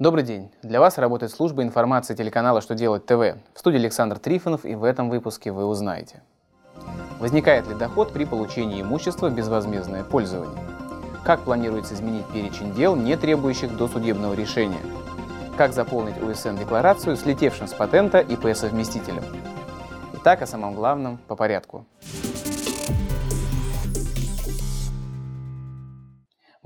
Добрый день! Для вас работает служба информации телеканала «Что делать ТВ». В студии Александр Трифонов и в этом выпуске вы узнаете. Возникает ли доход при получении имущества в безвозмездное пользование? Как планируется изменить перечень дел, не требующих досудебного решения? Как заполнить УСН-декларацию слетевшим с патента ИП-совместителем? Итак, о самом главном по порядку.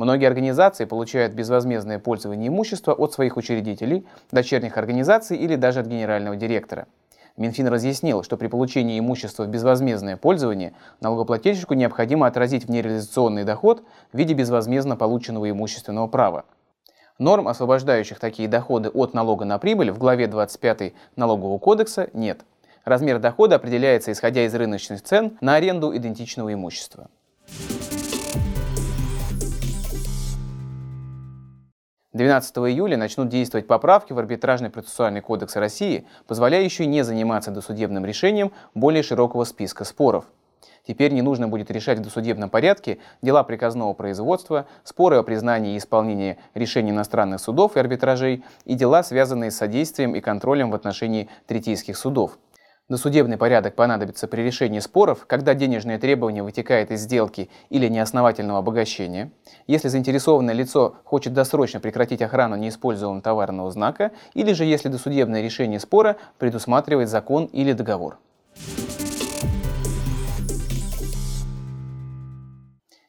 Многие организации получают безвозмездное пользование имущества от своих учредителей, дочерних организаций или даже от генерального директора. Минфин разъяснил, что при получении имущества в безвозмездное пользование налогоплательщику необходимо отразить внереализационный доход в виде безвозмездно полученного имущественного права. Норм, освобождающих такие доходы от налога на прибыль в главе 25 Налогового кодекса, нет. Размер дохода определяется исходя из рыночных цен на аренду идентичного имущества. 12 июля начнут действовать поправки в Арбитражный процессуальный кодекс России, позволяющие не заниматься досудебным решением более широкого списка споров. Теперь не нужно будет решать в досудебном порядке дела приказного производства, споры о признании и исполнении решений иностранных судов и арбитражей и дела, связанные с содействием и контролем в отношении третейских судов. Досудебный порядок понадобится при решении споров, когда денежное требование вытекает из сделки или неосновательного обогащения, если заинтересованное лицо хочет досрочно прекратить охрану неиспользованного товарного знака, или же если досудебное решение спора предусматривает закон или договор.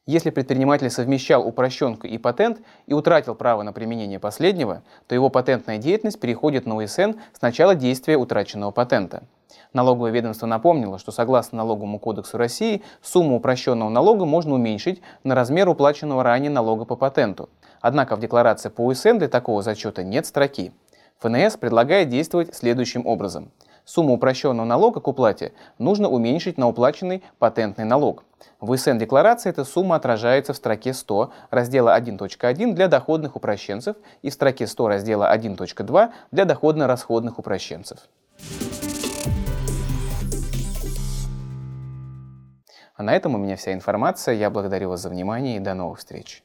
Если предприниматель совмещал упрощенку и патент и утратил право на применение последнего, то его патентная деятельность переходит на УСН с начала действия утраченного патента. Налоговое ведомство напомнило, что согласно Налоговому кодексу России сумму упрощенного налога можно уменьшить на размер уплаченного ранее налога по патенту. Однако в декларации по УСН для такого зачета нет строки. ФНС предлагает действовать следующим образом. Сумму упрощенного налога к уплате нужно уменьшить на уплаченный патентный налог. В УСН-декларации эта сумма отражается в строке 100 раздела 1.1 для доходных упрощенцев и в строке 100 раздела 1.2 для доходно-расходных упрощенцев. А на этом у меня вся информация. Я благодарю вас за внимание и до новых встреч.